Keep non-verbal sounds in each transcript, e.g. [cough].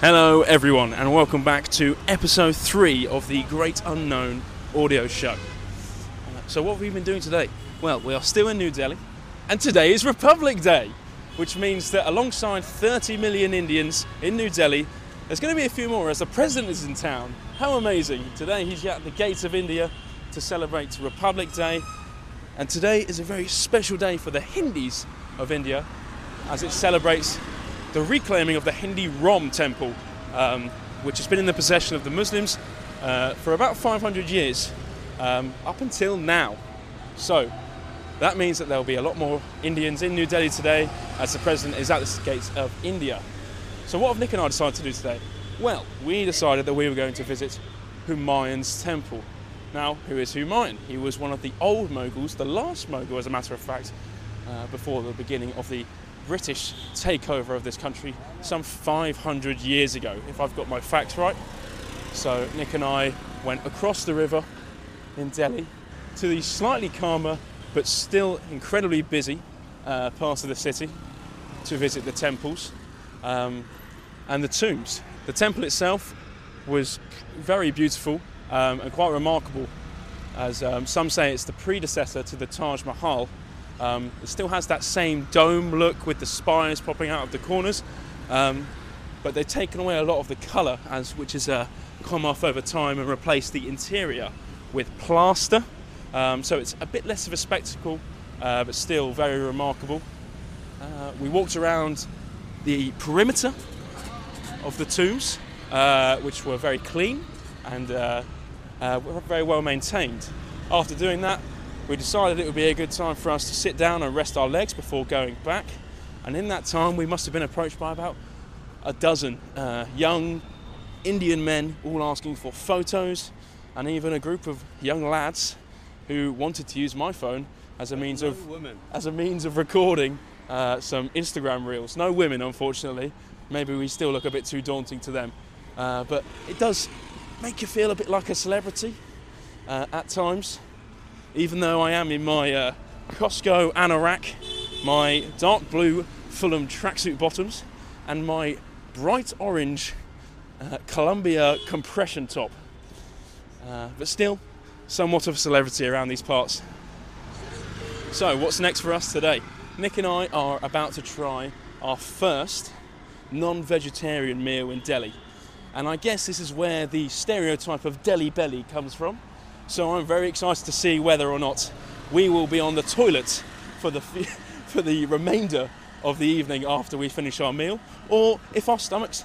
Hello, everyone, and welcome back to episode three of the Great Unknown audio show. Uh, So, what have we been doing today? Well, we are still in New Delhi, and today is Republic Day, which means that alongside 30 million Indians in New Delhi, there's going to be a few more as the president is in town. How amazing! Today he's at the gates of India to celebrate Republic Day, and today is a very special day for the Hindis of India as it celebrates the reclaiming of the Hindi Ram temple, um, which has been in the possession of the Muslims uh, for about 500 years, um, up until now. So that means that there will be a lot more Indians in New Delhi today as the president is at the gates of India. So what have Nick and I decided to do today? Well, we decided that we were going to visit Humayun's temple. Now, who is Humayun? He was one of the old Moguls, the last Mogul, as a matter of fact, uh, before the beginning of the British takeover of this country some 500 years ago, if I've got my facts right. So Nick and I went across the river in Delhi to the slightly calmer but still incredibly busy uh, part of the city to visit the temples um, and the tombs. The temple itself was very beautiful um, and quite remarkable, as um, some say it's the predecessor to the Taj Mahal. Um, it still has that same dome look with the spires popping out of the corners, um, but they've taken away a lot of the colour, as which has uh, come off over time, and replaced the interior with plaster. Um, so it's a bit less of a spectacle, uh, but still very remarkable. Uh, we walked around the perimeter of the tombs, uh, which were very clean and uh, uh, very well maintained. After doing that, we decided it would be a good time for us to sit down and rest our legs before going back. And in that time, we must have been approached by about a dozen uh, young Indian men, all asking for photos, and even a group of young lads who wanted to use my phone as a means of as a means of recording uh, some Instagram reels. No women, unfortunately. Maybe we still look a bit too daunting to them. Uh, but it does make you feel a bit like a celebrity uh, at times. Even though I am in my uh, Costco anorak, my dark blue Fulham tracksuit bottoms, and my bright orange uh, Columbia compression top. Uh, but still, somewhat of a celebrity around these parts. So, what's next for us today? Nick and I are about to try our first non vegetarian meal in Delhi. And I guess this is where the stereotype of Delhi belly comes from. So, I'm very excited to see whether or not we will be on the toilet for the, [laughs] for the remainder of the evening after we finish our meal, or if our stomachs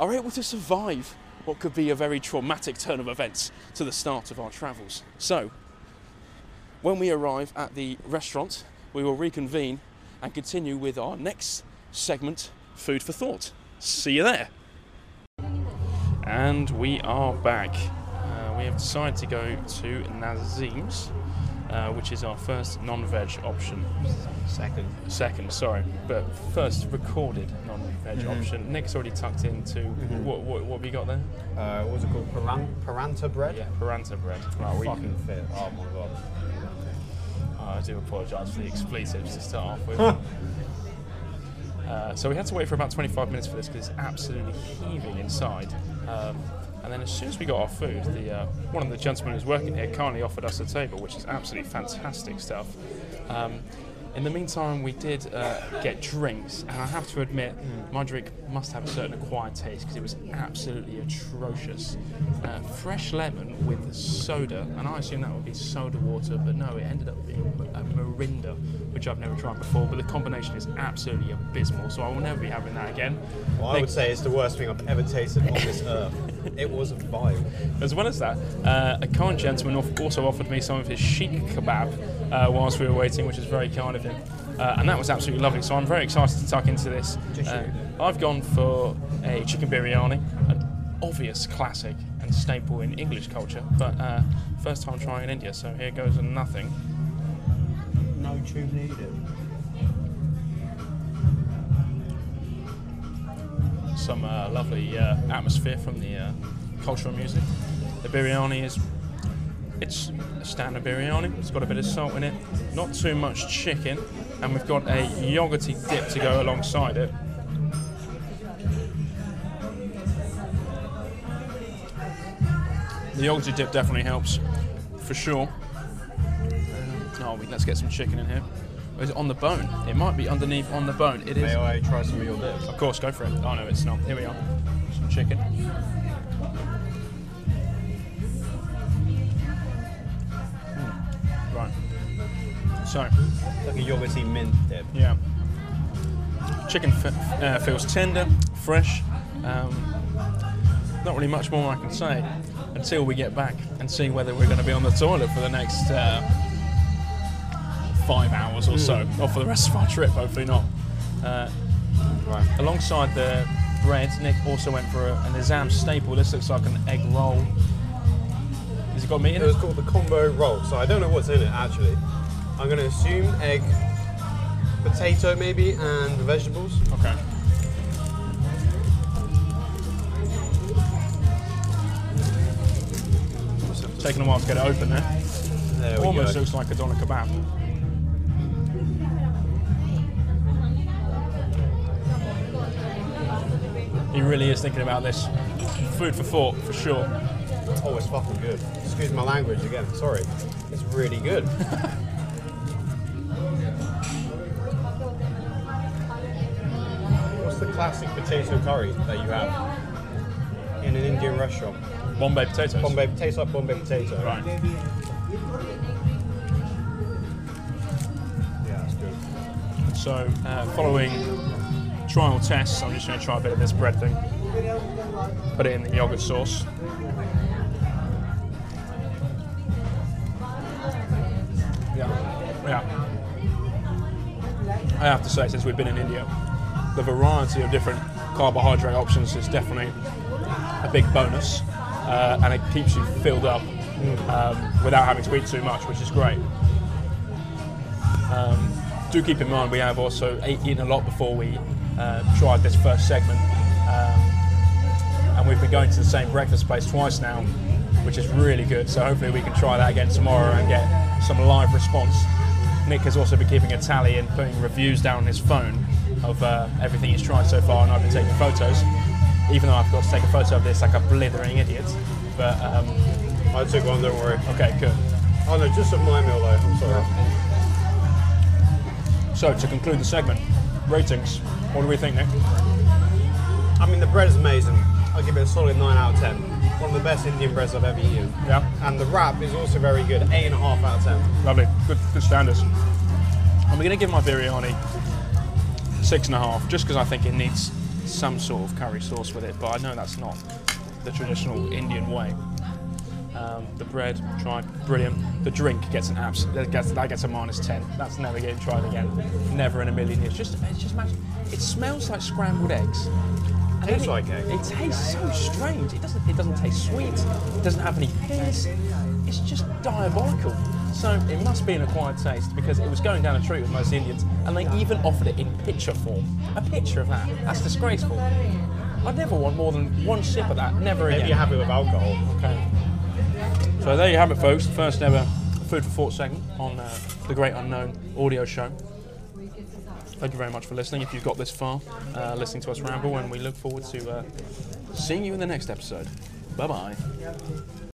are able to survive what could be a very traumatic turn of events to the start of our travels. So, when we arrive at the restaurant, we will reconvene and continue with our next segment, Food for Thought. See you there. And we are back. We have decided to go to Nizam's, uh, which is our first non veg option. Second. Second, sorry, but first recorded non veg Mm-hmm. option. Nick's already tucked into what, what, what have you got there? Uh, what was it called? Paran- Paranta bread? Yeah, Paranta bread. Well, we, Fucking fit. Oh my god. [laughs] I do apologise for the expletives to start off with. [laughs] uh, so we had to wait for about 25 minutes for this because it's absolutely heaving inside. Um, and then as soon as we got our food, the uh, one of the gentlemen who's working here kindly offered us a table, which is absolutely fantastic stuff. Um, in the meantime, we did uh, get drinks, and I have to admit, my drink must have a certain acquired taste because it was absolutely atrocious. Uh, fresh lemon with soda, and I assume that would be soda water, but no, it ended up being a Mirinda, which I've never tried before. But the combination is absolutely abysmal, so I will never be having that again. Well, I would say it's the worst thing I've ever tasted on this [laughs] earth. [laughs] It was a vile. As well as that, uh, a kind gentleman also offered me some of his seekh kebab uh, whilst we were waiting, which was very kind of him. Uh, and that was absolutely lovely. So I'm very excited to tuck into this. Uh, I've gone for a chicken biryani, an obvious classic and staple in English culture, but uh, first time trying in India. So here goes nothing. No tube needed. some uh, lovely uh, atmosphere from the uh, cultural music. The biryani is it's a standard biryani. It's got a bit of salt in it, not too much chicken, and we've got a yogurty dip to go alongside it. The yogurty dip definitely helps, for sure. Um, oh, let's get some chicken in here. Or is it on the bone? It might be underneath on the bone. It is. May I try some of your? Of course, go for it. Oh no, it's not. Here we are. Some chicken. Mm. Right. So, It's like a yogurty mint dip. yeah. Chicken f- uh, feels tender, fresh. Um, not really much more I can say until we get back and see whether we're going to be on the toilet for the next uh, five hours or so, or for the rest of our trip. Hopefully not. Uh, Right. Alongside the bread, Nick also went for a, an Azam staple. This looks like an egg roll. Has it got meat in It it? was called the combo roll, so I don't know what's in it actually. I'm gonna assume egg, potato maybe, and vegetables. Okay. Taking a while to get it open there. There we Almost go. looks like a doner kebab. He really is thinking about this. Food for thought, for sure. Oh, it's fucking good. Excuse my language again. Sorry. It's really good. What's the classic potato curry that you have in an Indian restaurant? Bombay potatoes. Bombay tastes like Bombay potato. Right. Yeah, that's good. So, uh, following trial tests, I'm just going to try a bit of this bread thing. Put it in the yogurt sauce. Yeah. Yeah. I have to say, since we've been in India, the variety of different carbohydrate options is definitely a big bonus, uh, and it keeps you filled up um, without having to eat too much, which is great. Um, do keep in mind we have also eaten a lot before we uh, tried this first segment, um, and we've been going to the same breakfast place twice now, which is really good. So hopefully we can try that again tomorrow and get some live response. Nick has also been keeping a tally and putting reviews down on his phone of uh, everything he's tried so far, and I've been taking photos. Even though I've got to take a photo of this like a blithering idiot, but um, I took one, don't worry. okay, good. Oh no, just a my meal though. I'm sorry. So to conclude the segment, ratings. What do we think, Nick? I mean, the bread is amazing. I'll give it a solid 9 out of 10. One of the best Indian breads I've ever eaten. Yeah. And the wrap is also very good. 8.5 out of 10. Lovely, good, good standards. I'm going to give my biryani six and a half, just because I think it needs some sort of curry sauce with it. But I know that's not the traditional Indian way. Um, the bread, tried, brilliant. The drink gets an abs. That gets, that gets a minus ten. That's never getting tried again. Never in a million years. Just, it's just magic. It smells like scrambled eggs. And Tastes it, like egg. It tastes so strange. It doesn't. It doesn't taste sweet. It doesn't have any pears. It's just diabolical. So it must be an acquired taste because it was going down a treat with most Indians, and they even offered it in picture form. A picture of that. That's disgraceful. I'd never want more than one sip of that. Never again. Maybe you're happy with alcohol. Okay. So there you have it, folks. The first ever food for thought segment on uh, the Great Unknown audio show. Thank you very much for listening. If you've got this far, uh, listening to us ramble, and we look forward to uh, seeing you in the next episode. Bye bye.